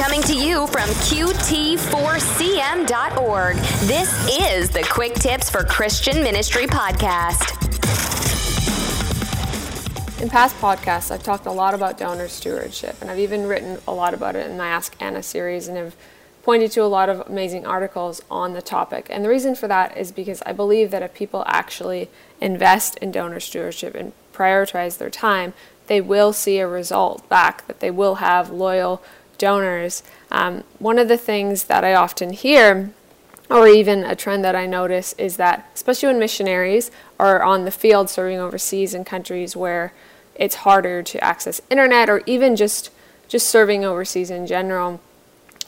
Coming to you from QT4CM.org. This is the Quick Tips for Christian Ministry podcast. In past podcasts, I've talked a lot about donor stewardship, and I've even written a lot about it in my Ask Anna series, and have pointed to a lot of amazing articles on the topic. And the reason for that is because I believe that if people actually invest in donor stewardship and prioritize their time, they will see a result back, that they will have loyal donors. Um, one of the things that I often hear, or even a trend that I notice, is that especially when missionaries are on the field serving overseas in countries where it's harder to access internet or even just just serving overseas in general,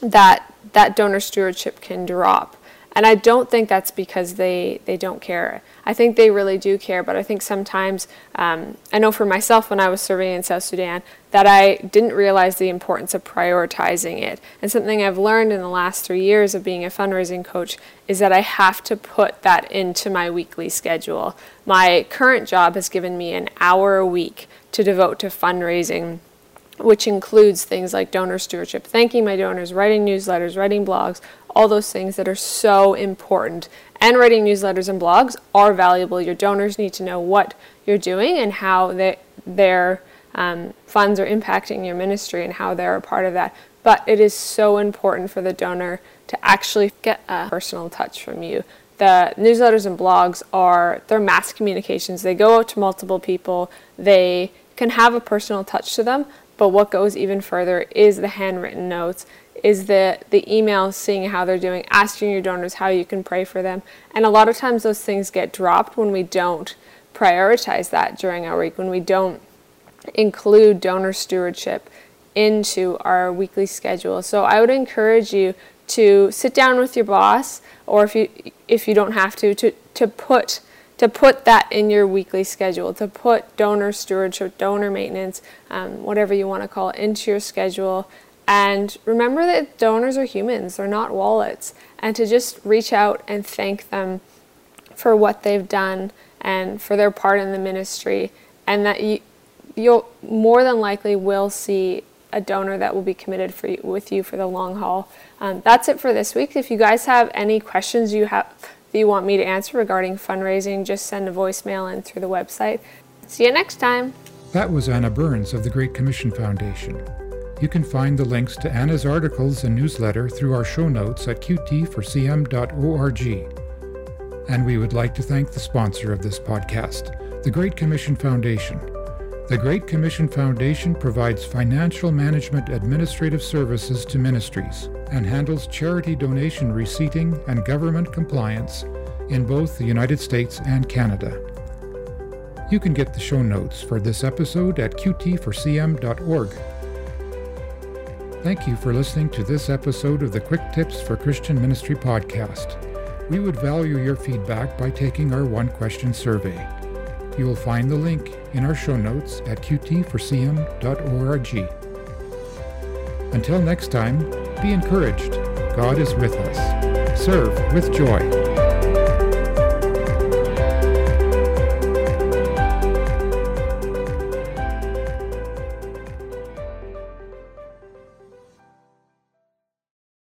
that that donor stewardship can drop. And I don't think that's because they, they don't care. I think they really do care, but I think sometimes, um, I know for myself when I was serving in South Sudan, that I didn't realize the importance of prioritizing it. And something I've learned in the last three years of being a fundraising coach is that I have to put that into my weekly schedule. My current job has given me an hour a week to devote to fundraising which includes things like donor stewardship, thanking my donors, writing newsletters, writing blogs, all those things that are so important. And writing newsletters and blogs are valuable. Your donors need to know what you're doing and how they, their um, funds are impacting your ministry and how they're a part of that. But it is so important for the donor to actually get a personal touch from you. The newsletters and blogs are they're mass communications. They go out to multiple people. They can have a personal touch to them, but what goes even further is the handwritten notes, is the, the emails seeing how they're doing, asking your donors how you can pray for them. And a lot of times those things get dropped when we don't prioritize that during our week, when we don't include donor stewardship into our weekly schedule. So I would encourage you to sit down with your boss or if you if you don't have to to to put to put that in your weekly schedule, to put donor stewardship, donor maintenance, um, whatever you want to call it, into your schedule. And remember that donors are humans, they're not wallets. And to just reach out and thank them for what they've done and for their part in the ministry. And that you, you'll more than likely will see a donor that will be committed for you, with you for the long haul. Um, that's it for this week. If you guys have any questions you have if you want me to answer regarding fundraising, just send a voicemail in through the website. See you next time. That was Anna Burns of the Great Commission Foundation. You can find the links to Anna's articles and newsletter through our show notes at qt4cm.org. And we would like to thank the sponsor of this podcast, the Great Commission Foundation. The Great Commission Foundation provides financial management administrative services to ministries and handles charity donation receipting and government compliance in both the United States and Canada. You can get the show notes for this episode at qt4cm.org. Thank you for listening to this episode of the Quick Tips for Christian Ministry podcast. We would value your feedback by taking our one question survey. You will find the link in our show notes at qt4cm.org. Until next time, be encouraged. God is with us. Serve with joy.